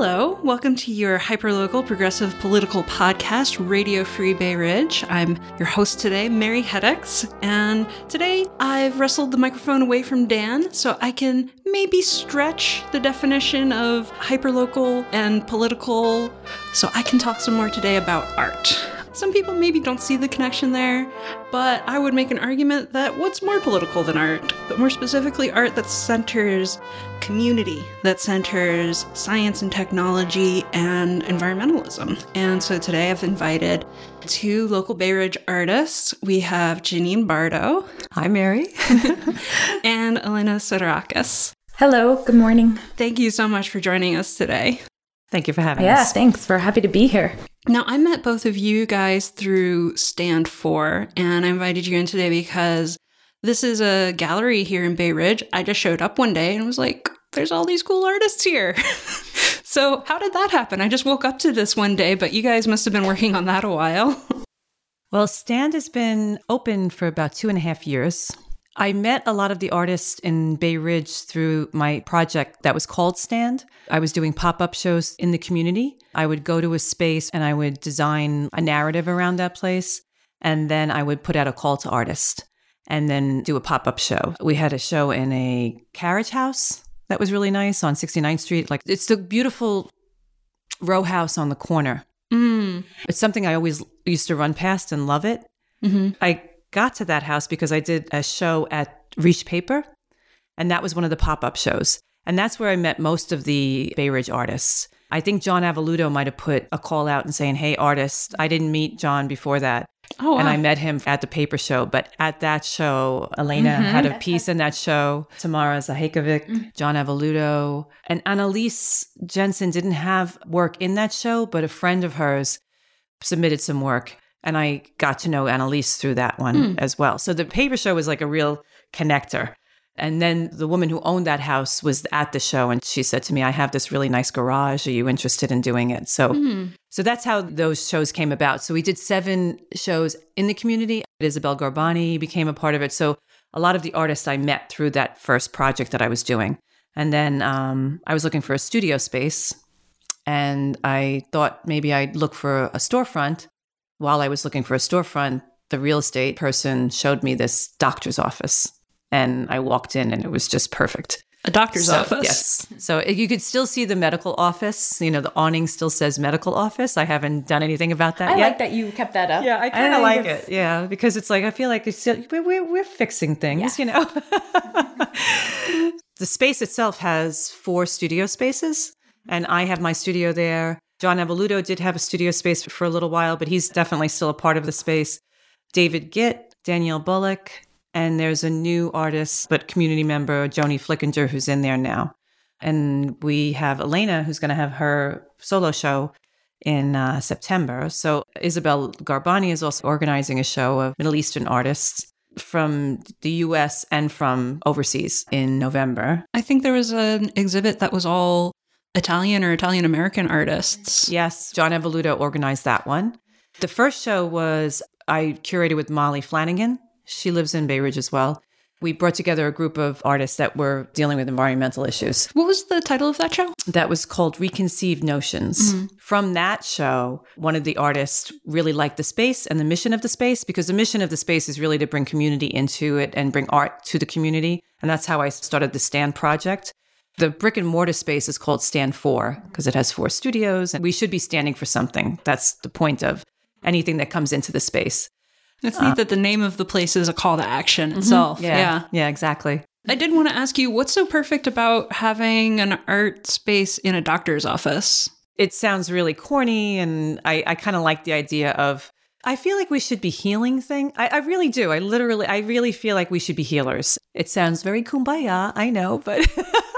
Hello, welcome to your hyperlocal progressive political podcast, Radio Free Bay Ridge. I'm your host today, Mary Hedix, and today I've wrestled the microphone away from Dan so I can maybe stretch the definition of hyperlocal and political so I can talk some more today about art. Some people maybe don't see the connection there, but I would make an argument that what's more political than art, but more specifically, art that centers community, that centers science and technology and environmentalism. And so today I've invited two local Bay Ridge artists. We have Janine Bardo. Hi, Mary. and Elena Soterakis. Hello, good morning. Thank you so much for joining us today. Thank you for having yeah, us. Yeah, thanks. We're happy to be here. Now, I met both of you guys through Stand 4, and I invited you in today because this is a gallery here in Bay Ridge. I just showed up one day and was like, there's all these cool artists here. so, how did that happen? I just woke up to this one day, but you guys must have been working on that a while. well, Stand has been open for about two and a half years. I met a lot of the artists in Bay Ridge through my project that was called Stand. I was doing pop up shows in the community. I would go to a space and I would design a narrative around that place. And then I would put out a call to artists and then do a pop up show. We had a show in a carriage house that was really nice on 69th Street. Like it's the beautiful row house on the corner. Mm. It's something I always used to run past and love it. Mm-hmm. I got to that house because I did a show at Reach Paper, and that was one of the pop up shows. And that's where I met most of the Bay Ridge artists. I think John Avoluto might have put a call out and saying, Hey, artist, I didn't meet John before that. Oh, wow. And I met him at the paper show. But at that show, Elena mm-hmm. had a piece in that show. Tamara Zahakovic, mm-hmm. John Avoluto, and Annalise Jensen didn't have work in that show, but a friend of hers submitted some work. And I got to know Annalise through that one mm. as well. So the paper show was like a real connector. And then the woman who owned that house was at the show and she said to me, I have this really nice garage. Are you interested in doing it? So mm. so that's how those shows came about. So we did seven shows in the community. Isabel Garbani became a part of it. So a lot of the artists I met through that first project that I was doing. And then um, I was looking for a studio space and I thought maybe I'd look for a storefront while I was looking for a storefront, the real estate person showed me this doctor's office. And I walked in and it was just perfect. A doctor's so, office. Yes. So you could still see the medical office. You know, the awning still says medical office. I haven't done anything about that I yet. like that you kept that up. Yeah, I kind of like it. Yeah, because it's like I feel like it's, we're, we're, we're fixing things, yeah. you know. the space itself has four studio spaces, and I have my studio there. John Avoluto did have a studio space for a little while, but he's definitely still a part of the space. David Gitt, Danielle Bullock, and there's a new artist, but community member, Joni Flickinger, who's in there now. And we have Elena, who's going to have her solo show in uh, September. So Isabel Garbani is also organizing a show of Middle Eastern artists from the US and from overseas in November. I think there was an exhibit that was all Italian or Italian American artists. Yes, John Avoluto organized that one. The first show was I curated with Molly Flanagan. She lives in Bay Ridge as well. We brought together a group of artists that were dealing with environmental issues. What was the title of that show? That was called Reconceived Notions. Mm-hmm. From that show, one of the artists really liked the space and the mission of the space because the mission of the space is really to bring community into it and bring art to the community. And that's how I started the Stand Project. The brick and mortar space is called Stand 4 because it has four studios and we should be standing for something. That's the point of anything that comes into the space. It's neat uh, that the name of the place is a call to action mm-hmm. itself. Yeah, yeah. Yeah, exactly. I did want to ask you what's so perfect about having an art space in a doctor's office? It sounds really corny, and I, I kind of like the idea of I feel like we should be healing thing. I, I, really do. I literally, I really feel like we should be healers. It sounds very kumbaya, I know, but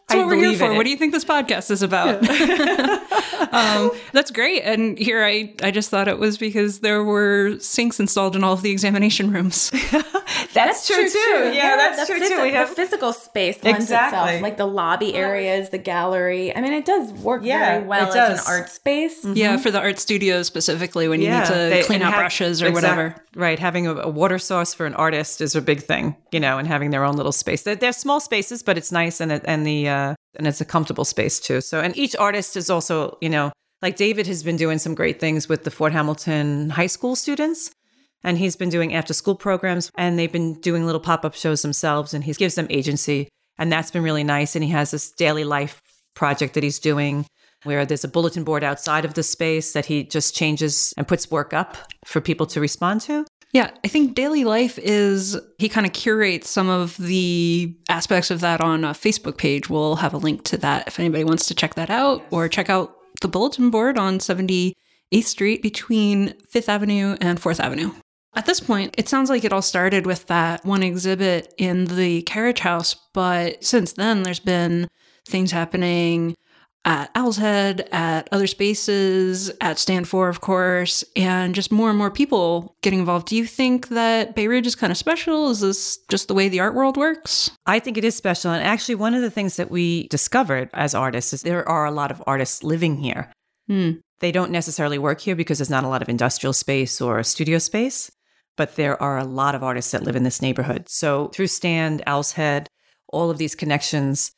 That's what we're here for. What do you think this podcast is about? Yeah. um, that's great. And here I, I just thought it was because there were sinks installed in all of the examination rooms. that's, that's, true, too. Yeah, yeah that's true phys- too. We have the physical space lends exactly. itself, like the lobby areas, the gallery. I mean, it does work yeah, very well as an art space. Mm-hmm. Yeah, for the art studio specifically, when you yeah, need to they, clean out brushes or exact, whatever. Right, having a, a, water source for an artist is a big thing, you know, and having their own little space. They're, they're small spaces, but it's nice, and and the uh, area and it's a comfortable space too. So, and each artist is also, you know, like David has been doing some great things with the Fort Hamilton high school students. And he's been doing after school programs and they've been doing little pop up shows themselves and he gives them agency. And that's been really nice. And he has this daily life project that he's doing where there's a bulletin board outside of the space that he just changes and puts work up for people to respond to. Yeah, I think daily life is, he kind of curates some of the aspects of that on a Facebook page. We'll have a link to that if anybody wants to check that out or check out the bulletin board on 78th Street between 5th Avenue and 4th Avenue. At this point, it sounds like it all started with that one exhibit in the carriage house, but since then, there's been things happening at Owl's Head, at other spaces, at Stand 4, of course, and just more and more people getting involved. Do you think that Bay Ridge is kind of special? Is this just the way the art world works? I think it is special. And actually, one of the things that we discovered as artists is there are a lot of artists living here. Hmm. They don't necessarily work here because there's not a lot of industrial space or studio space, but there are a lot of artists that live in this neighborhood. So through Stand, Owl's Head, all of these connections,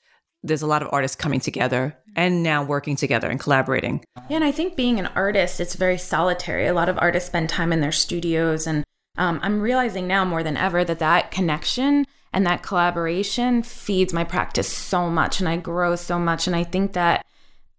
there's a lot of artists coming together and now working together and collaborating. Yeah, and I think being an artist, it's very solitary. A lot of artists spend time in their studios, and um, I'm realizing now more than ever that that connection and that collaboration feeds my practice so much, and I grow so much. And I think that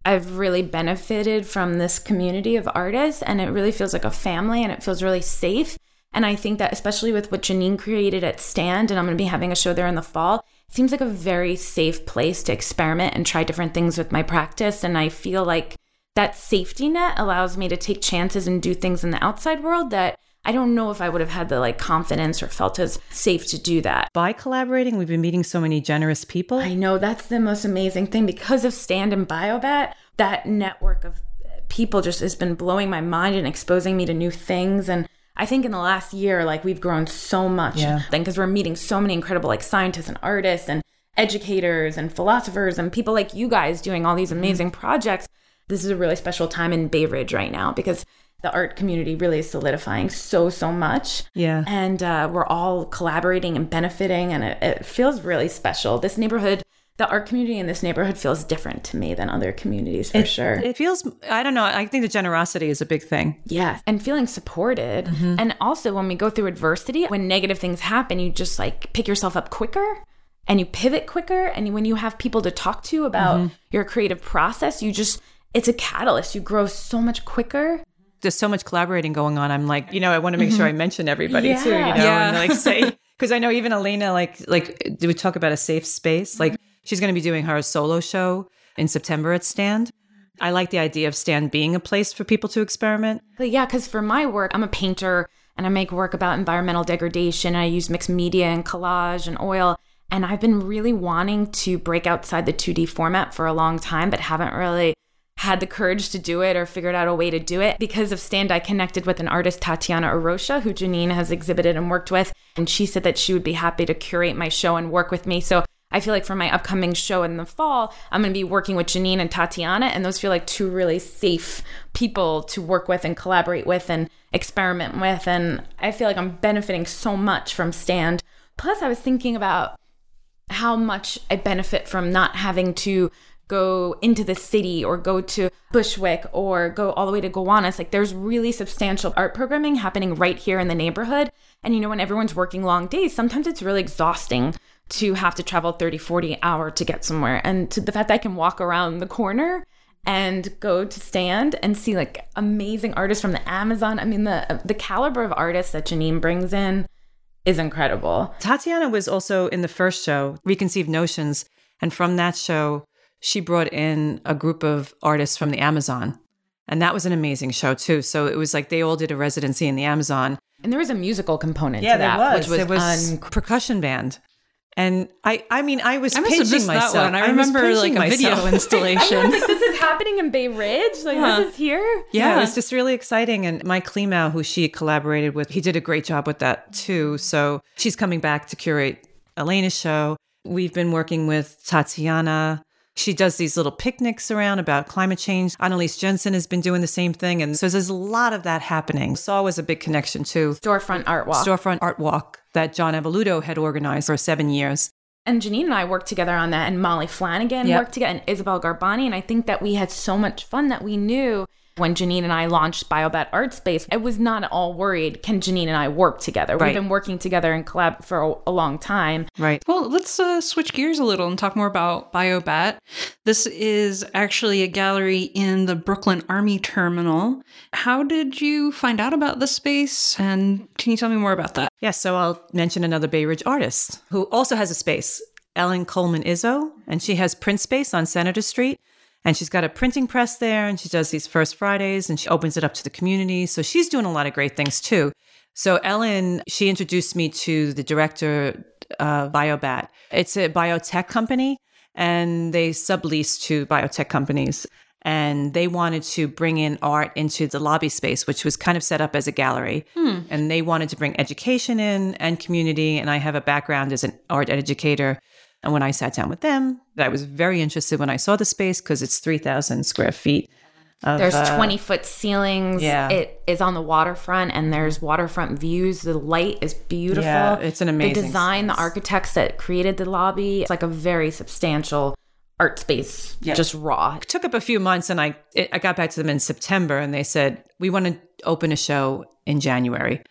I've really benefited from this community of artists, and it really feels like a family, and it feels really safe. And I think that, especially with what Janine created at Stand, and I'm going to be having a show there in the fall, seems like a very safe place to experiment and try different things with my practice. And I feel like that safety net allows me to take chances and do things in the outside world that I don't know if I would have had the like confidence or felt as safe to do that. By collaborating, we've been meeting so many generous people. I know that's the most amazing thing because of Stand and Biobat, that network of people just has been blowing my mind and exposing me to new things and I think in the last year, like we've grown so much. Yeah. Because we're meeting so many incredible like scientists and artists and educators and philosophers and people like you guys doing all these mm-hmm. amazing mm-hmm. projects. This is a really special time in Bay Ridge right now because the art community really is solidifying so so much. Yeah. And uh, we're all collaborating and benefiting, and it, it feels really special. This neighborhood the art community in this neighborhood feels different to me than other communities for it, sure. It feels, I don't know, I think the generosity is a big thing. Yeah. And feeling supported. Mm-hmm. And also when we go through adversity, when negative things happen, you just like pick yourself up quicker and you pivot quicker. And when you have people to talk to about mm-hmm. your creative process, you just, it's a catalyst. You grow so much quicker there's so much collaborating going on. I'm like, you know, I want to make mm-hmm. sure I mention everybody yeah. too, you know, yeah. and like say because I know even Elena, like, like, do we talk about a safe space? Like, She's going to be doing her solo show in September at Stand. I like the idea of Stand being a place for people to experiment. But yeah, because for my work, I'm a painter and I make work about environmental degradation. I use mixed media and collage and oil. And I've been really wanting to break outside the 2D format for a long time, but haven't really had the courage to do it or figured out a way to do it. Because of Stand, I connected with an artist, Tatiana Arocha, who Janine has exhibited and worked with. And she said that she would be happy to curate my show and work with me. So I feel like for my upcoming show in the fall, I'm going to be working with Janine and Tatiana, and those feel like two really safe people to work with and collaborate with and experiment with. And I feel like I'm benefiting so much from Stand. Plus, I was thinking about how much I benefit from not having to go into the city or go to Bushwick or go all the way to Gowanus. Like there's really substantial art programming happening right here in the neighborhood. And you know, when everyone's working long days, sometimes it's really exhausting to have to travel 30, 40 hour to get somewhere. And to the fact that I can walk around the corner and go to stand and see like amazing artists from the Amazon. I mean, the the caliber of artists that Janine brings in is incredible. Tatiana was also in the first show, Reconceived Notions, and from that show, she brought in a group of artists from the Amazon. And that was an amazing show too. So it was like they all did a residency in the Amazon. And there was a musical component yeah, to that, was. which was, was un- percussion band. And I, I mean, I was I pinching myself. I, I remember like a myself. video installation. I was like, this is happening in Bay Ridge. Like huh. this is here. Yeah. yeah, it was just really exciting. And Mike Klimau, who she collaborated with, he did a great job with that too. So she's coming back to curate Elena's show. We've been working with Tatiana. She does these little picnics around about climate change. Annalise Jensen has been doing the same thing. And so there's a lot of that happening. Saw was a big connection too. Storefront Art Walk. Storefront Art Walk that John Avoluto had organized for seven years. And Janine and I worked together on that, and Molly Flanagan Yep. worked together, and Isabel Garbani. And I think that we had so much fun that we knew when Janine and I launched BioBat Art Space, I was not at all worried, can Janine and I work together? Right. We've been working together and collab for a, a long time. Right. Well, let's uh, switch gears a little and talk more about BioBat. This is actually a gallery in the Brooklyn Army Terminal. How did you find out about this space? And can you tell me more about that? Yeah, so I'll mention another Bay Ridge artist who also has a space, Ellen Coleman Izzo, and she has print space on Senator Street. And she's got a printing press there, and she does these First Fridays, and she opens it up to the community. So she's doing a lot of great things too. So Ellen, she introduced me to the director, uh, BioBat. It's a biotech company, and they sublease to biotech companies. And they wanted to bring in art into the lobby space, which was kind of set up as a gallery. And they wanted to bring education in and community. And I have a background as an art educator. And when I sat down with them, I was very interested when I saw the space because it's 3,000 square feet. Of, There's uh, 20 foot ceilings. yeah. It is on the waterfront and there's waterfront views. The light is beautiful. Yeah, it's an amazing The design, the architects that created the lobby, it's like a very substantial art space, just raw. It took up a few months and I it, I got back to them in September and they said we want to open a show in January.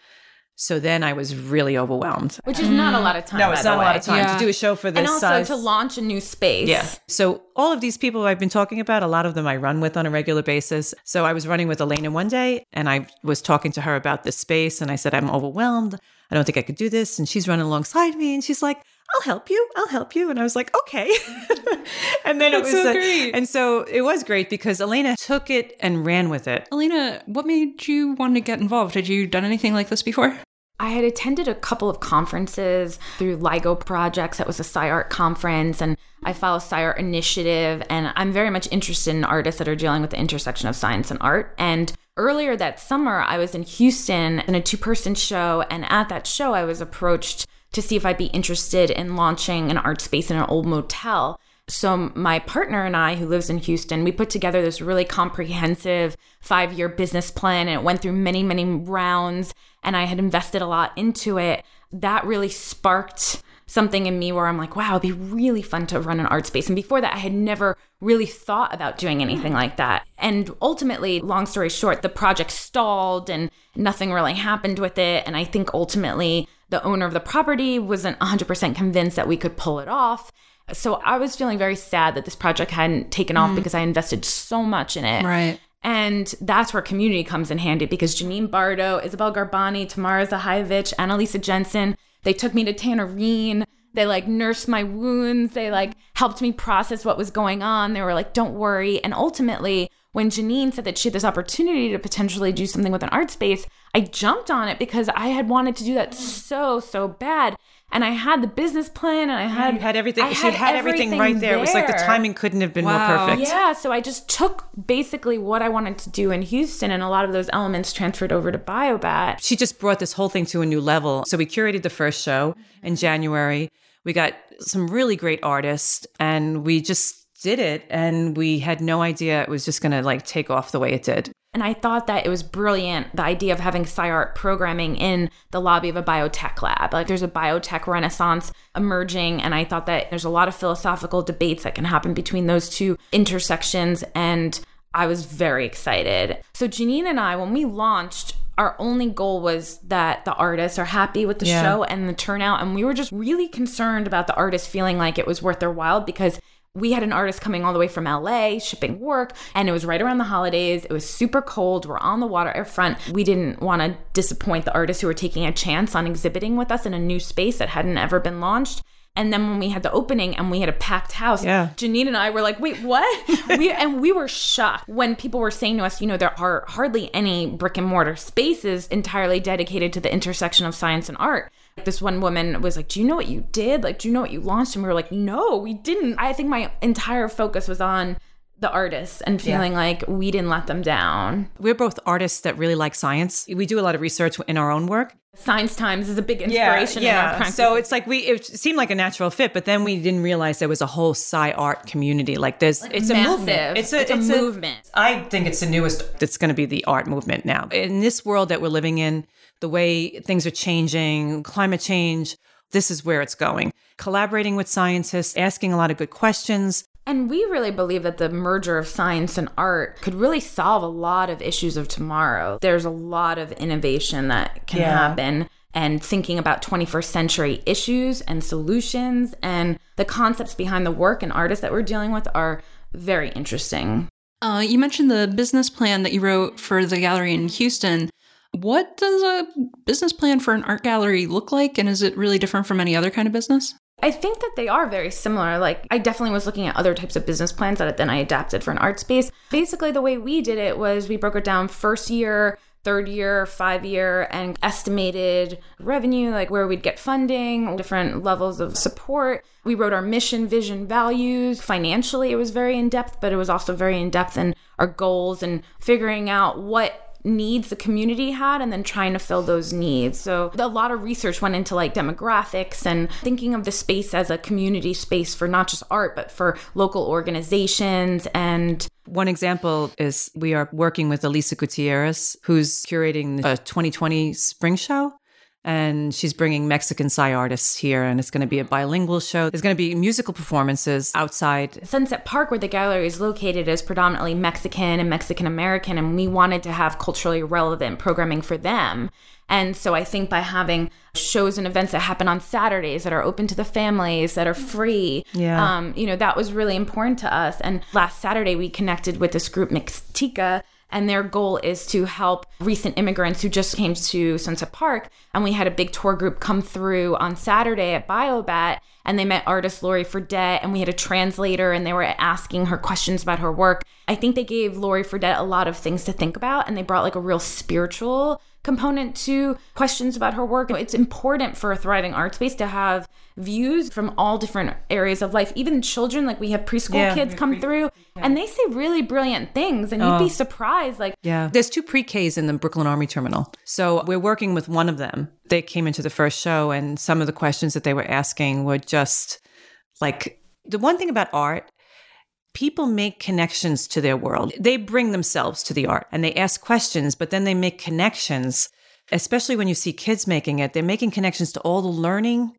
So then I was really overwhelmed. Which is not a lot of mm. time. No, it's not a lot of time Yeah. to do a show for this And also size. to launch a new space. Yeah. So all of these people I've been talking about, a lot of them I run with on a regular basis. So I was running with Elena one day and I was talking to her about this space and I said, I'm overwhelmed. I don't think I could do this. And she's running alongside me and she's like, I'll help you. I'll help you. And I was like, okay. and then That's it was so uh, great. And so it was great because Elena took it and ran with it. Elena, what made you want to get involved? Had you done anything like this before? I had attended a couple of conferences through LIGO projects. That was a SciArt conference, and I follow SciArt Initiative. And I'm very much interested in artists that are dealing with the intersection of science and art. And earlier that summer, I was in Houston in a two person show. And at that show, I was approached to see if I'd be interested in launching an art space in an old motel. So my partner and I, who lives in Houston, we put together this really comprehensive five-year business plan, and it went through many, many rounds. And I had invested a lot into it. That really sparked something in me where I'm like, wow, it'd be really fun to run an art space. And before that, I had never really thought about doing anything like that. And ultimately, long story short, the project stalled and nothing really happened with it. And I think ultimately, the owner of the property wasn't 100% convinced that we could pull it off. So I was feeling very sad that this project hadn't taken off mm. because I invested so much in it. Right. And that's where community comes in handy because Janine Bardo, Isabel Garbani, Tamara Zahajevic, Annalisa Jensen, they took me to Tannerine. They like nursed my wounds. They like helped me process what was going on. They were like, don't worry. And ultimately, when Janine said that she had this opportunity to potentially do something with an art space, I jumped on it because I had wanted to do that so, so bad. And I had the business plan and I had You had everything. I she had everything, right there. It was like the timing couldn't have been Wow. more perfect. Yeah, so I just took basically what I wanted to do in Houston, and a lot of those elements transferred over to BioBat. she just brought this whole thing to a new level. So we curated the first show in January. We got some really great artists and we just did it and we had no idea it was just going to like take off the way it did. And I thought that it was brilliant, the idea of having SciArt programming in the lobby of a biotech lab. Like there's a biotech renaissance emerging, and I thought that there's a lot of philosophical debates that can happen between those two intersections. And I was very excited. So Janine and I, when we launched, our only goal was that the artists are happy with the Yeah. show and the turnout. And we were just really concerned about the artists feeling like it was worth their while because we had an artist coming all the way from LA shipping work, and it was right around the holidays. It was super cold. We're on the waterfront. We didn't want to disappoint the artists who were taking a chance on exhibiting with us in a new space that hadn't ever been launched. And then when we had the opening and we had a packed house, Yeah. Janine and I were like, wait, what? we, and we were shocked when people were saying to us, you know, there are hardly any brick and mortar spaces entirely dedicated to the intersection of science and art. This one woman was like, Do you know what you did? Like, do you know what you launched? And we were like, No, we didn't. I think my entire focus was on the artists and feeling like we didn't let them down. We're both artists that really like science. We do a lot of research in our own work. Science Times is a big inspiration in our practice. So it's like we it seemed like a natural fit, but then we didn't realize there was a whole sci art community. Like there's it's a movement. It's a movement. I think it's the newest that's going to be the art movement now. In this world that we're living in, the way things are changing, climate change, this is where it's going. Collaborating with scientists, asking a lot of good questions. And we really believe that the merger of science and art could really solve a lot of issues of tomorrow. There's a lot of innovation that can Yeah. happen and thinking about 21st century issues and solutions and the concepts behind the work and artists that we're dealing with are very interesting. Uh, you mentioned the business plan that you wrote for the gallery in Houston. What does a business plan for an art gallery look like? And is it really different from any other kind of business? I think that they are very similar. Like, I definitely was looking at other types of business plans that then I adapted for an art space. Basically, the way we did it was we broke it down first year, third year, five year, and estimated revenue, like where we'd get funding, different levels of support. We wrote our mission, vision, values. Financially, it was very in depth, but it was also very in depth in our goals and figuring out what needs the community had and then trying to fill those needs. So a lot of research went into like demographics and thinking of the space as a community space for not just art but for local organizations and One example is we are working with Elisa Gutierrez, who's curating the uh, 2020 spring show. And she's bringing Mexican Sci artists here, and it's going to be a bilingual show. There's going to be musical performances outside. Sunset Park, where the gallery is located, is predominantly Mexican and Mexican American, and we wanted to have culturally relevant programming for them. And so I think by having shows and events that happen on Saturdays that are open to the families, that are free, Yeah. um, you know, that was really important to us. And last Saturday, we connected with this group, Mixteca, and their goal is to help recent immigrants who just came to Sunset Park. And we had a big tour group come through on Saturday at Biobat, and they met artist Lori Fredette, and we had a translator, and they were asking her questions about her work. I think they gave Lori Fredette a lot of things to think about, and they brought like a real spiritual component to questions about her work. It's important for a thriving art space to have views from all different areas of life. Even children, like we have preschool Yeah. kids come through and they say really brilliant things and you'd be oh. surprised like Yeah. There's two pre Ks in the Brooklyn Army Terminal. So we're working with one of them. They came into the first show, and some of the questions that they were asking were just like the one thing about art. People make connections to their world. They bring themselves to the art and they ask questions, but then they make connections, especially when you see kids making it. They're making connections to all the learning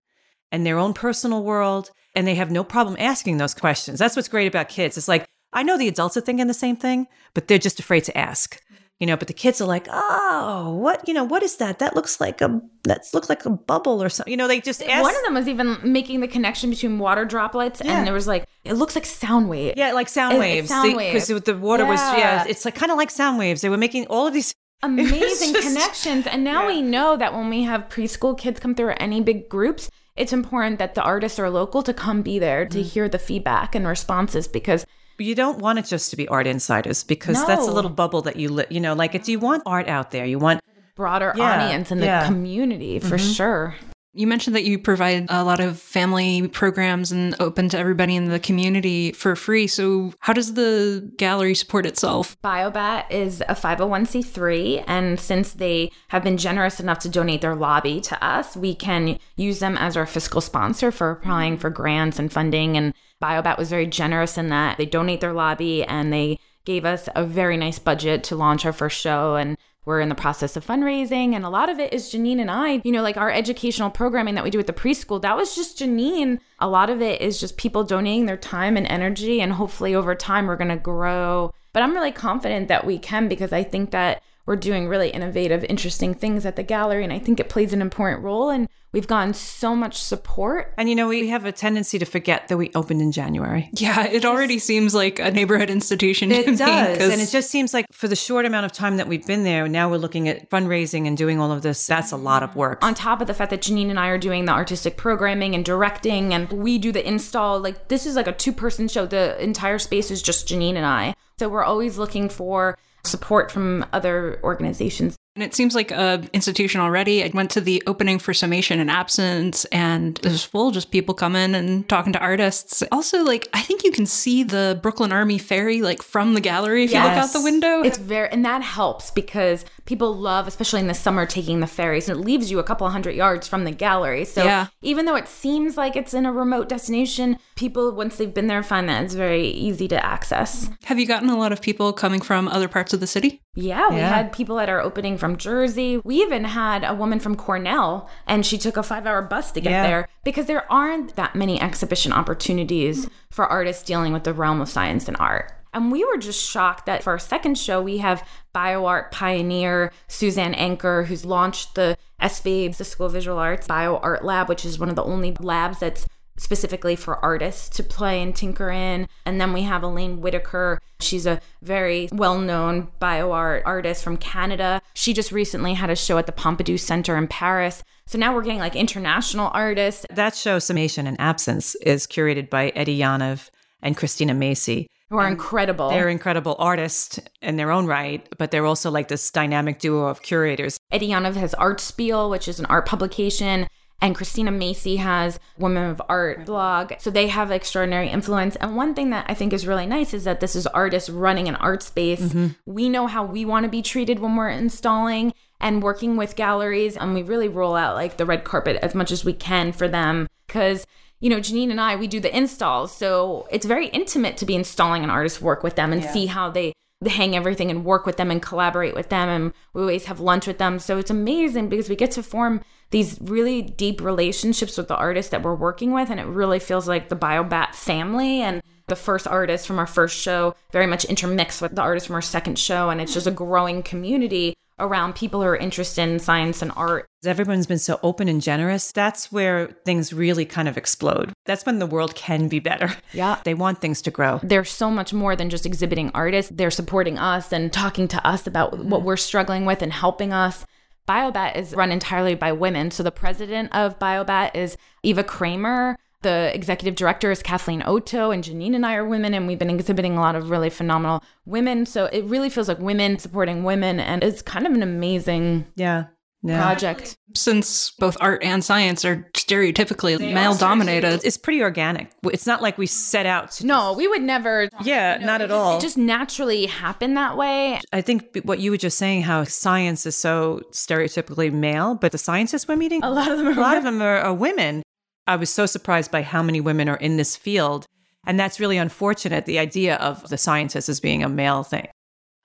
and their own personal world, and they have no problem asking those questions. That's what's great about kids. It's like, I know the adults are thinking the same thing, but they're just afraid to ask. You know, but the kids are like, oh, what, you know, what is that? That looks like a, that looks like a bubble or something. You know, they just ask. one of them was even making the connection between water droplets Yeah. and there was like it looks like sound wave. yeah, like sound It- waves. sound waves Because the water was, yeah, Yeah. it's like kind of like sound waves. They were making all of these. amazing just- connections. And now we know that when we have preschool kids come through or any big groups, it's important that the artists are local to come be there Mm. to hear the feedback and responses because You don't want it just to be art insiders because that's a little bubble that you, li- you know, like it's, you want art out there. You want, broader Yeah, audience and the community for mm-hmm. sure. You mentioned that you provide a lot of family programs and open to everybody in the community for free. So, how does the gallery support itself? Biobat is a 501c3, and since they have been generous enough to donate their lobby to us, we can use them as our fiscal sponsor for applying for grants and funding. And Biobat was very generous in that they donate their lobby and they gave us a very nice budget to launch our first show. And we're in the process of fundraising, and a lot of it is Janine and I. You know, like our educational programming that we do at the preschool, that was just Janine. A lot of it is just people donating their time and energy, and hopefully over time we're gonna grow. But I'm really confident that we can because I think that we're doing really innovative, interesting things at the gallery, and I think it plays an important role. And we've gotten so much support. and you know, we have a tendency to forget that we opened in January. Yeah, it already seems like a neighborhood institution. to It me, does. 'cause- And it just seems like for the short amount of time that we've been there, now we're looking at fundraising and doing all of this. That's a lot of work. on top of the fact that Janine and I are doing the artistic programming and directing, and we do the install, like this is like a two person show. The entire space is just Janine and I. So we're always looking for support from other organizations. And it seems like a institution already. I went to the opening for Summation and Absence, and it was full just people coming and talking to artists. Also, like I think you can see the Brooklyn Army ferry like from the gallery if you look out the window. It's very, and that helps because people love, especially in the summer, taking the ferries. And it leaves you a couple hundred yards from the gallery. So Yeah. even though it seems like it's in a remote destination, people, once they've been there, find that it's very easy to access. Have you gotten a lot of people coming from other parts of the city? Yeah, we Yeah. had people at our opening from Jersey. We even had a woman from Cornell, and she took a five hour bus to get Yeah. there because there aren't that many exhibition opportunities for artists dealing with the realm of science and art. And we were just shocked that for our second show, we have bioart pioneer Suzanne Anker, who's launched the SVABES, the School of Visual Arts Bio Art Lab, which is one of the only labs that's specifically for artists to play and tinker in. And then we have Elaine Whittaker. She's a very well known bio art artist from Canada. She just recently had a show at the Pompidou Center in Paris. So now we're getting like international artists. That show, Summation and Absence, is curated by Etty Yaniv and Christina Massey. Who are incredible. They're incredible artists in their own right, but they're also like this dynamic duo of curators. Etty Yaniv has Art Spiel, which is an art publication, and Christina Massey has Women of Art blog. So they have extraordinary influence. And one thing that I think is really nice is that this is artists running an art space. Mm-hmm. We know how we want to be treated when we're installing and working with galleries, and we really roll out like the red carpet as much as we can for them because you know, Janine and I, we do the installs. So it's very intimate to be installing an artist's work with them and see how they hang everything and work with them and collaborate with them. And we always have lunch with them. So it's amazing because we get to form these really deep relationships with the artists that we're working with. And it really feels like the BioBat family. And the first artist from our first show very much intermixed with the artists from our second show. And it's just a growing community around people who are interested in science and art. Everyone's been so open and generous. That's where things really kind of explode. That's when the world can be better. Yeah. They want things to grow. they're so much more than just exhibiting artists. They're supporting us and talking to us about mm-hmm. what we're struggling with and helping us. BioBat is run entirely by women. So the president of BioBat is Eva Kramer. The executive director is Kathleen Oto, and Janine and I are women, and we've been exhibiting a lot of really phenomenal women. So it really feels like women supporting women, and it's kind of an amazing Yeah. Yeah. project. Since both art and science are stereotypically male dominated, It's pretty organic. It's not like we set out to. No, we would never Yeah, not at all. it just naturally happen that way. I think what you were just saying, how science is so stereotypically male, but the scientists we're meeting, A lot of them are a lot of them are, are women. I was so surprised by how many women are in this field. And that's really unfortunate, the idea of the scientist as being a male thing.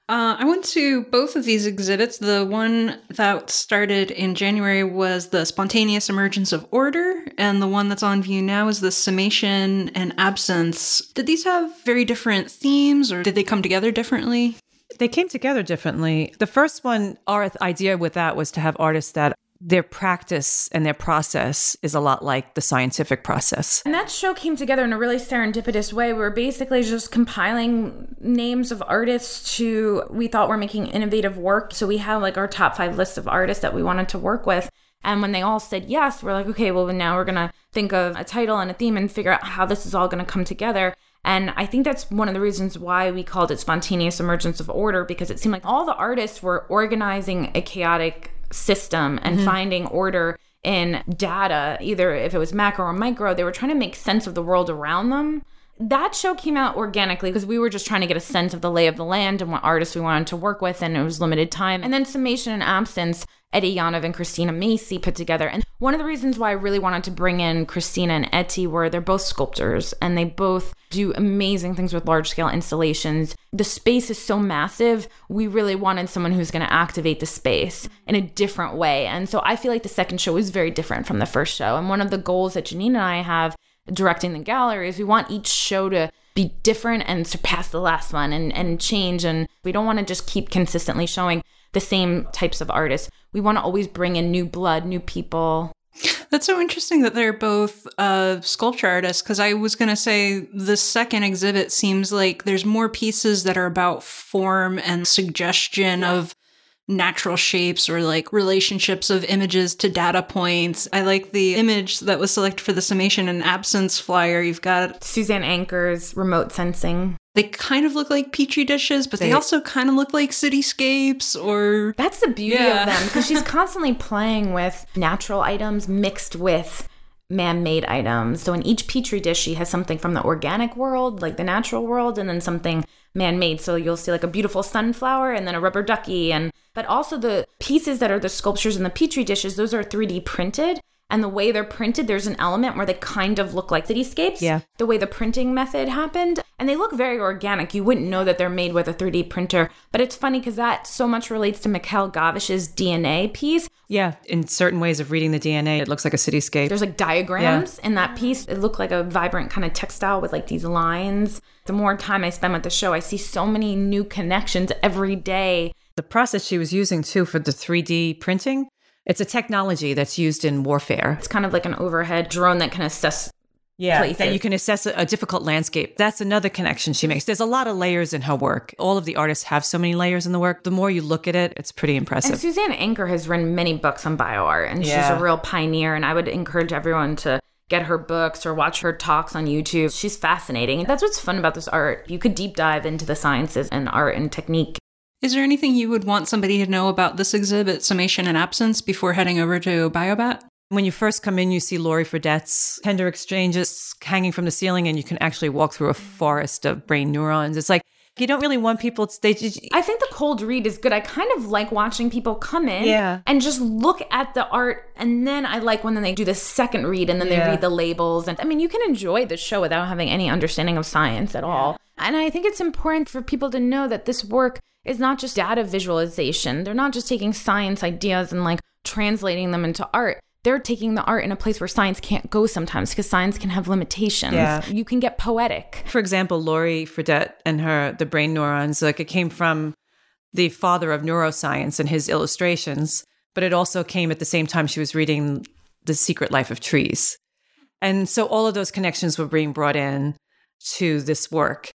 Uh, I went to both of these exhibits. The one that started in January was the spontaneous emergence of order, and the one that's on view now is the summation and absence. Did these have very different themes, or did they come together differently? They came together differently. The first one, our idea with that was to have artists that their practice and their process is a lot like the scientific process. And that show came together in a really serendipitous way. We were basically just compiling names of artists who we thought were making innovative work. So we had like our top five lists of artists that we wanted to work with. And when they all said yes, we're like, okay, well, now we're going to think of a title and a theme and figure out how this is all going to come together. And I think that's one of the reasons why we called it spontaneous emergence of order, because it seemed like all the artists were organizing a chaotic system and mm-hmm. finding order in data, either if it was macro or micro, they were trying to make sense of the world around them. That show came out organically because we were just trying to get a sense of the lay of the land and what artists we wanted to work with, and it was limited time. And then Summation and Absence, Etty Yaniv and Christina Massey put together. And one of the reasons why I really wanted to bring in Christina and Etty were they're both sculptors and they both do amazing things with large scale installations. The space is so massive. We really wanted someone who's going to activate the space in a different way. And so I feel like the second show is very different from the first show. And one of the goals that Janine and I have directing the gallery is we want each show to be different and surpass the last one and, and change. And we don't want to just keep consistently showing the same types of artists. We want to always bring in new blood, new people. That's so interesting that they're both uh, sculpture artists because I was going to say the second exhibit seems like there's more pieces that are about form and suggestion of natural shapes or like relationships of images to data points. I like the image that was selected for the summation and absence flyer. You've got Suzanne Anker's remote sensing. they kind of look like petri dishes, but they, They- also kind of look like cityscapes or That's the beauty Yeah. of them because she's constantly playing with natural items mixed with man-made items. So in each petri dish she has something from the organic world, like the natural world, and then something man-made. So you'll see like a beautiful sunflower and then a rubber ducky and but also the pieces that are the sculptures in the petri dishes, those are 3D printed and the way they're printed, there's an element where they kind of look like cityscapes. Yeah. The way the printing method happened. And they look very organic. You wouldn't know that they're made with a 3D printer. But it's funny because that so much relates to Mikhail Gavish's DNA piece. Yeah. In certain ways of reading the DNA, it looks like a cityscape. There's like diagrams in that piece. It looked like a vibrant kind of textile with like these lines. The more time I spend with the show, I see so many new connections every day. the process she was using too for the 3D printing, it's a technology that's used in warfare. It's kind of like an overhead drone that can assess yeah, places. that you can assess a, difficult landscape. That's another connection she makes. There's a lot of layers in her work. All of the artists have so many layers in the work. The more you look at it, it's pretty impressive. And Suzanne Anker has written many books on bio art, and she's a real pioneer. And I would encourage everyone to get her books or watch her talks on YouTube. She's fascinating. That's what's fun about this art. You could deep dive into the sciences and art and technique. Is there anything you would want somebody to know about this exhibit, Summation and Absence, before heading over to Biobat? when you first come in, you see Laurie Fredette's tender exchanges hanging from the ceiling, and you can actually walk through a forest of brain neurons. It's like you don't really want people to. They just, I think the cold read is good. I kind of like watching people come in Yeah. and just look at the art. And then I like when then they do the second read and then they Yeah. read the labels. And I mean, you can enjoy the show without having any understanding of science at all. And I think it's important for people to know that this work is not just data visualization. They're not just taking science ideas and like translating them into art. They're taking the art in a place where science can't go sometimes because science can have limitations. Yeah. You can get poetic. for example, Laurie Fredette and her the brain neurons, like it came from the father of neuroscience and his illustrations, but it also came at the same time she was reading The Secret Life of Trees. And so all of those connections were being brought in to this work.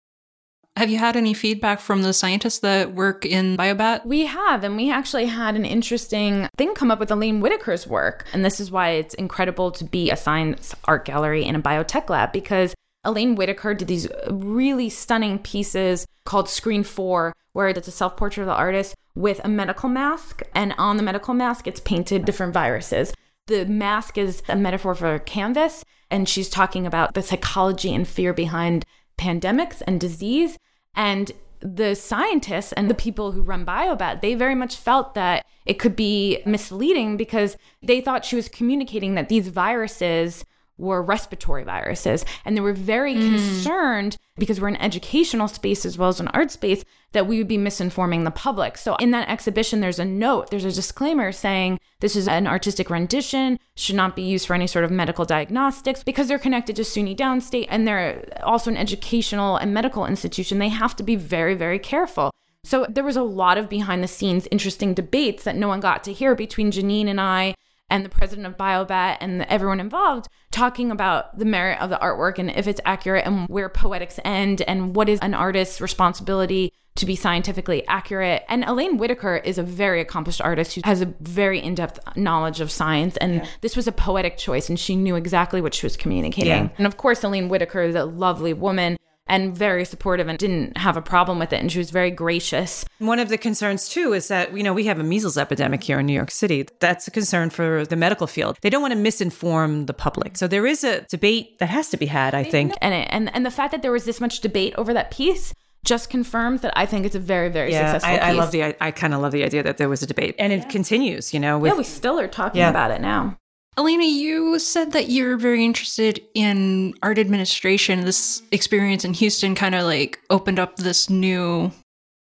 Have you had any feedback from the scientists that work in Biobat? We have, and we actually had an interesting thing come up with Elaine Whittaker's work. And this is why it's incredible to be a science art gallery in a biotech lab because Elaine Whittaker did these really stunning pieces called Screen 4, where it's a self portrait of the artist with a medical mask. And on the medical mask, it's painted different viruses. The mask is a metaphor for canvas, and she's talking about the psychology and fear behind pandemics and disease. And the scientists and the people who run Biobat, they very much felt that it could be misleading because they thought she was communicating that these viruses were respiratory viruses. And they were very mm. concerned because we're an educational space as well as an art space that we would be misinforming the public. So in that exhibition, there's a note, there's a disclaimer saying this is an artistic rendition, should not be used for any sort of medical diagnostics because they're connected to SUNY Downstate and they're also an educational and medical institution. They have to be very, very careful. So there was a lot of behind the scenes interesting debates that no one got to hear between Janine and I and the president of Biobat and everyone involved talking about the merit of the artwork and if it's accurate and where poetics end and what is an artist's responsibility to be scientifically accurate. And Elaine Whittaker is a very accomplished artist who has a very in-depth knowledge of science and this was a poetic choice and she knew exactly what she was communicating. Yeah. And of course Elaine Whittaker is a lovely woman and very supportive and didn't have a problem with it and she was very gracious. One of the concerns too is that you know we have a measles epidemic here in New York City. That's a concern for the medical field. They don't want to misinform the public. So there is a debate that has to be had, I think. and it, and and the fact that there was this much debate over that piece just confirms that I think it's a very very Yeah, successful I, I piece. love the I, I kind of love the idea that there was a debate, and it continues. You know, with yeah, we still are talking Yeah. about it now. Elena, you said that you're very interested in art administration. This experience in Houston kind of like opened up this new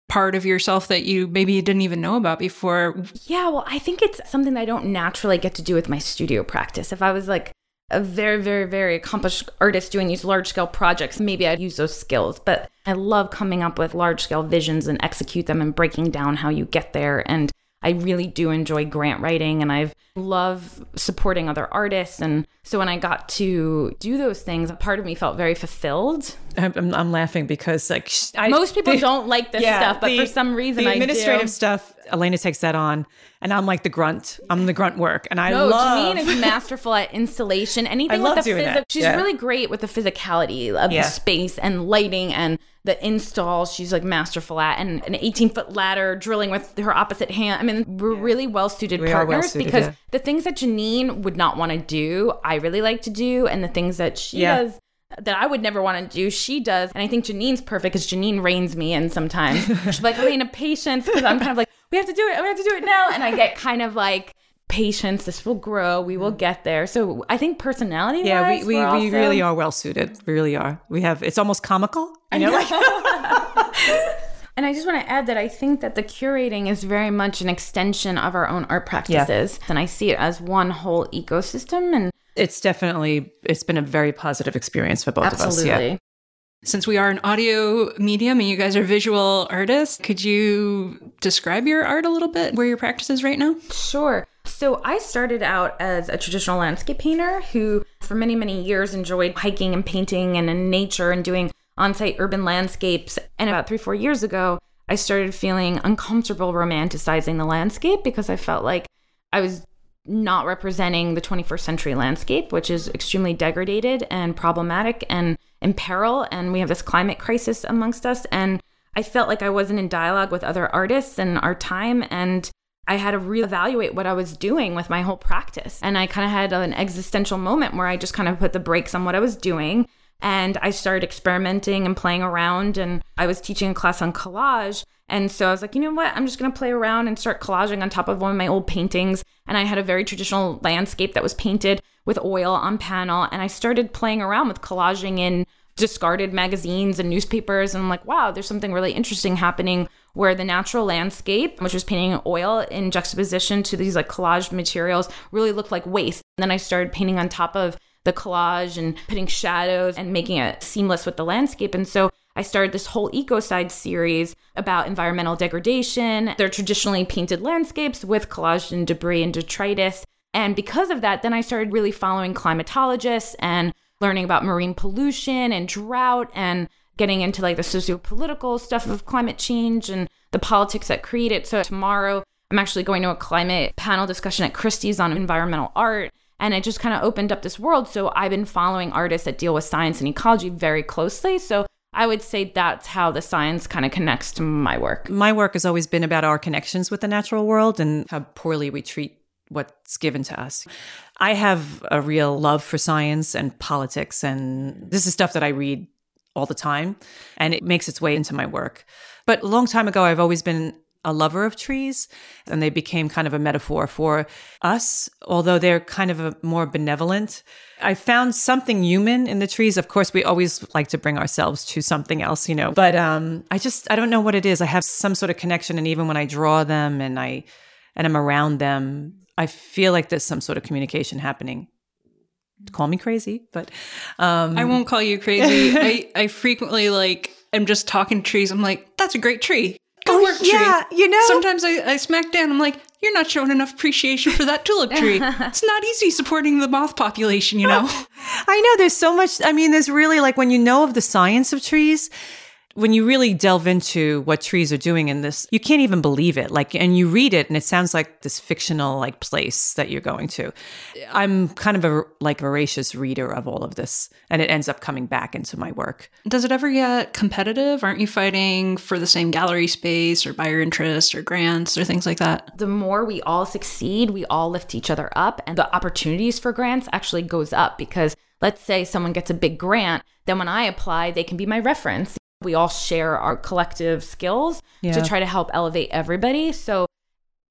part of yourself that you maybe didn't even know about before. Yeah, well, I think it's something I don't naturally get to do with my studio practice. If I was like a very, very, very accomplished artist doing these large scale projects, maybe I'd use those skills. But I love coming up with large scale visions and execute them and breaking down how you get there. And I really do enjoy grant writing and I love supporting other artists. And so when I got to do those things, a part of me felt very fulfilled. I'm, I'm- laughing because like sh- I, Most people the- don't like this yeah, stuff, but the- for some reason the I administrative do. stuff, Elena takes that on, and I'm like the grunt. I'm the grunt work, and I No, love. Janine is masterful at installation. Anything love with the that. She's Yeah. really great with the physicality of Yeah. the space and lighting and the install. She's like masterful at and an 18 foot ladder drilling with her opposite hand. I mean, we're really well suited We partners well-suited, because yeah. The things that Janine would not want to do, I really like to do, and the things that she Yeah. does. That I would never want to do, she does, and I think Janine's perfect because Janine reins me in sometimes. She's like, oh, "Elena, patience," because I'm kind of like, "We have to do it, we have to do it now," and I get kind of like patience. This will grow. We will mm. get there. So I think personality. Yeah, we, we, we also... really are well suited. We really are. We have, it's almost comical. You know. And I just want to add that I think that the curating is very much an extension of our own art practices. Yeah. And I see it as one whole ecosystem. And it's definitely, it's been a very positive experience for both absolutely. of us. Yeah. Since we are an audio medium and you guys are visual artists, could you describe your art a little bit, where your practice is right now? Sure. So I started out as a traditional landscape painter who, for many, many years, enjoyed hiking and painting and in nature and doing on site urban landscapes. And about three, four years ago, I started feeling uncomfortable romanticizing the landscape because I felt like I was not representing the 21st century landscape, which is extremely degraded and problematic and in peril. And we have this climate crisis amongst us. And I felt like I wasn't in dialogue with other artists and our time. And I had to reevaluate what I was doing with my whole practice. And I kind of had an existential moment where I just kind of put the brakes on what I was doing and I started experimenting and playing around. And I was teaching a class on collage. And so I was like, you know what? I'm just going to play around and start collaging on top of one of my old paintings. And I had a very traditional landscape that was painted with oil on panel. And I started playing around with collaging in discarded magazines and newspapers. And I'm like, wow, there's something really interesting happening where the natural landscape, which was painting oil in juxtaposition to these like collage materials, really looked like waste. And then I started painting on top of the collage and putting shadows and making it seamless with the landscape. And so I started this whole ecocide series about environmental degradation. They're traditionally painted landscapes with collage and debris and detritus. And because of that, then I started really following climatologists and learning about marine pollution and drought and getting into like the socio-political stuff of climate change and the politics that create it. So tomorrow I'm actually going to a climate panel discussion at Christie's on environmental art and it just kind of opened up this world. So I've been following artists that deal with science and ecology very closely. So I would say that's how the science kind of connects to my work. My work has always been about our connections with the natural world and how poorly we treat what's given to us. I have a real love for science and politics, and this is stuff that I read all the time, and it makes its way into my work. But a long time ago, I've always been a lover of trees and they became kind of a metaphor for us although they're kind of a more benevolent. I found something human in the trees. Of course we always like to bring ourselves to something else you know but um i just i don't know what it is. I have some sort of connection and even when i draw them and i and i'm around them i feel like there's some sort of communication happening. Call me crazy but um i won't call you crazy. I i frequently like I'm just talking trees. I'm like that's a great tree Oh, tree. Yeah, you know. Sometimes I, I smack down. I'm like, you're not showing enough appreciation for that tulip tree. it's not easy supporting the moth population, you oh, know. I know. There's so much. I mean, there's really like when you know of the science of trees, when you really delve into what trees are doing in this, you can't even believe it. Like, and you read it and it sounds like this fictional like place that you're going to. I'm kind of a like voracious reader of all of this and it ends up coming back into my work. Does it ever get competitive? Aren't you fighting for the same gallery space or buyer interest or grants or things like that? The more we all succeed, we all lift each other up and the opportunities for grants actually goes up because let's say someone gets a big grant, then when I apply, they can be my reference we all share our collective skills yeah. to try to help elevate everybody. So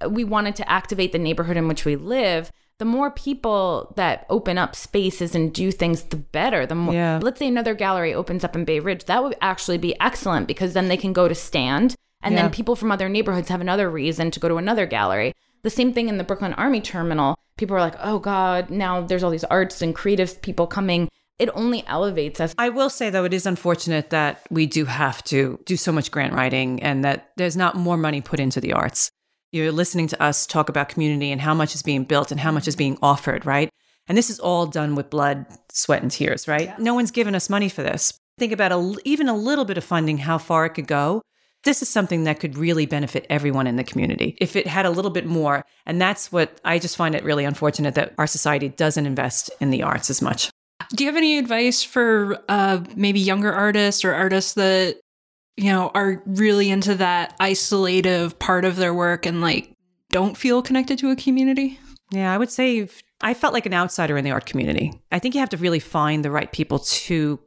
uh, we wanted to activate the neighborhood in which we live. The more people that open up spaces and do things, the better. The more, yeah. let's say another gallery opens up in Bay Ridge, that would actually be excellent because then they can go to stand, and yeah. then people from other neighborhoods have another reason to go to another gallery. The same thing in the Brooklyn Army Terminal. People are like, oh God, now there's all these arts and creative people coming it only elevates us. I will say, though, it is unfortunate that we do have to do so much grant writing and that there's not more money put into the arts. You're listening to us talk about community and how much is being built and how much is being offered, right? And this is all done with blood, sweat, and tears, right? Yeah. No one's given us money for this. Think about a, even a little bit of funding, how far it could go. This is something that could really benefit everyone in the community if it had a little bit more. And that's what I just find it really unfortunate that our society doesn't invest in the arts as much. Do you have any advice for uh, maybe younger artists or artists that you know are really into that isolative part of their work and like don't feel connected to a community? Yeah, I would say I felt like an outsider in the art community. I think you have to really find the right people to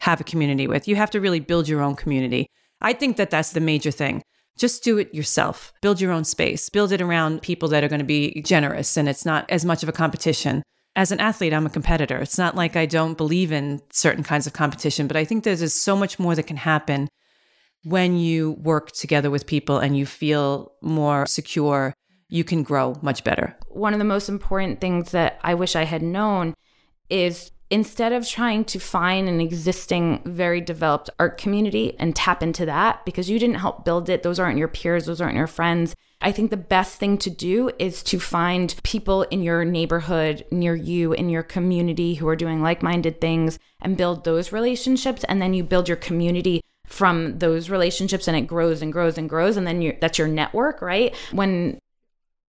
have a community with. You have to really build your own community. I think that that's the major thing. just do it yourself. Build your own space. Build it around people that are going to be generous and it's not as much of a competition. As an athlete, I'm a competitor. It's not like I don't believe in certain kinds of competition, but I think there's just so much more that can happen when you work together with people and you feel more secure. You can grow much better. One of the most important things that I wish I had known is instead of trying to find an existing, very developed art community and tap into that because you didn't help build it, those aren't your peers, those aren't your friends. I think the best thing to do is to find people in your neighborhood, near you, in your community who are doing like minded things and build those relationships. And then you build your community from those relationships and it grows and grows and grows. And then that's your network, right? When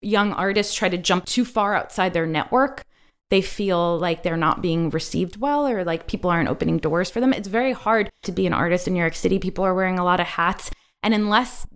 young artists try to jump too far outside their network, they feel like they're not being received well or like people aren't opening doors for them. It's very hard to be an artist in New York City. People are wearing a lot of hats. And unless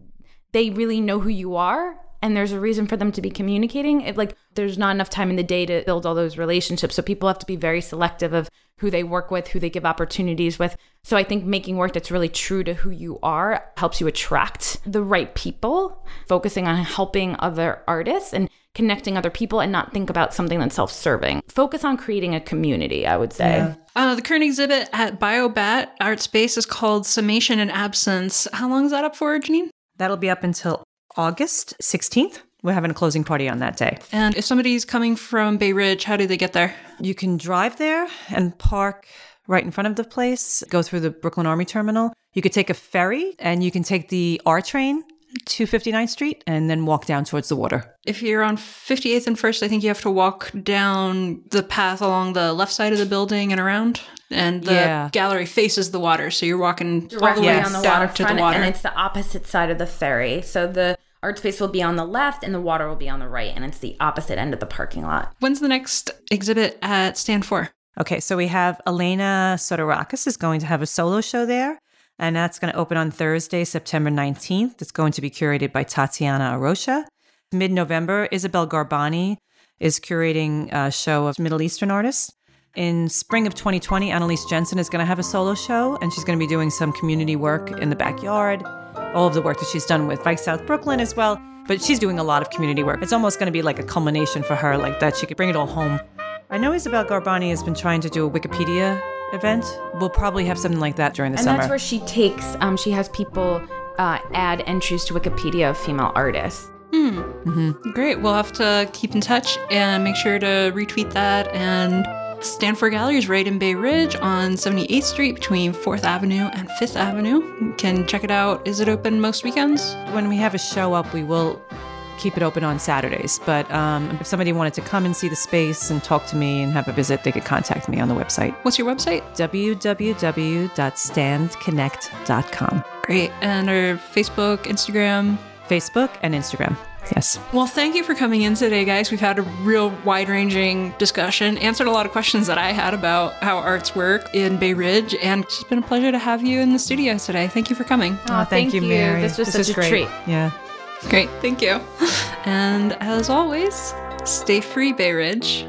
they really know who you are and there's a reason for them to be communicating, it like there's not enough time in the day to build all those relationships. So people have to be very selective of who they work with, who they give opportunities with. So I think making work that's really true to who you are helps you attract the right people, focusing on helping other artists and connecting other people and not think about something that's self-serving. Focus on creating a community, I would say. Yeah. Uh, the current exhibit at BioBat Art Space is called Summation and Absence. How long is that up for, Janine? That'll be up until August 16th. We're having a closing party on that day. And if somebody's coming from Bay Ridge, how do they get there? You can drive there and park right in front of the place, go through the Brooklyn Army Terminal. You could take a ferry and you can take the R train to 59th Street and then walk down towards the water. If you're on 58th and 1st, I think you have to walk down the path along the left side of the building and around. And the yeah. gallery faces the water. So you're walking directly yes. on the water to the water. And it's the opposite side of the ferry. So the art space will be on the left and the water will be on the right. And it's the opposite end of the parking lot. When's the next exhibit at Stand 4? Okay, so we have Elena Sotirakis is going to have a solo show there and that's going to open on Thursday, September 19th. It's going to be curated by Tatiana Arocha. Mid November, Isabel Garbani is curating a show of Middle Eastern artists. In spring of 2020, Annalise Jensen is going to have a solo show, and she's going to be doing some community work in the backyard, all of the work that she's done with Bike South Brooklyn as well. But she's doing a lot of community work. It's almost going to be like a culmination for her, like that she could bring it all home. I know Isabel Garbani has been trying to do a Wikipedia event. We'll probably have something like that during the and summer. And that's where she takes, um, she has people uh, add entries to Wikipedia of female artists. Hmm. Mm-hmm. Great. We'll have to keep in touch and make sure to retweet that and Stand 4 Galleries right in Bay Ridge on 78th Street between 4th Avenue and 5th Avenue. You can check it out. Is it open most weekends? When we have a show up, we will keep it open on Saturdays. But um, if somebody wanted to come and see the space and talk to me and have a visit, they could contact me on the website. What's your website? www.standconnect.com. Great. And our Facebook, Instagram? Facebook and Instagram. Yes. Well, thank you for coming in today, guys. We've had a real wide ranging discussion, answered a lot of questions that I had about how arts work in Bay Ridge, and it's been a pleasure to have you in the studio today. Thank you for coming. Oh, thank, thank you, Mary. This was this such a great. treat. Yeah. Great, thank you. And as always, stay free, Bay Ridge.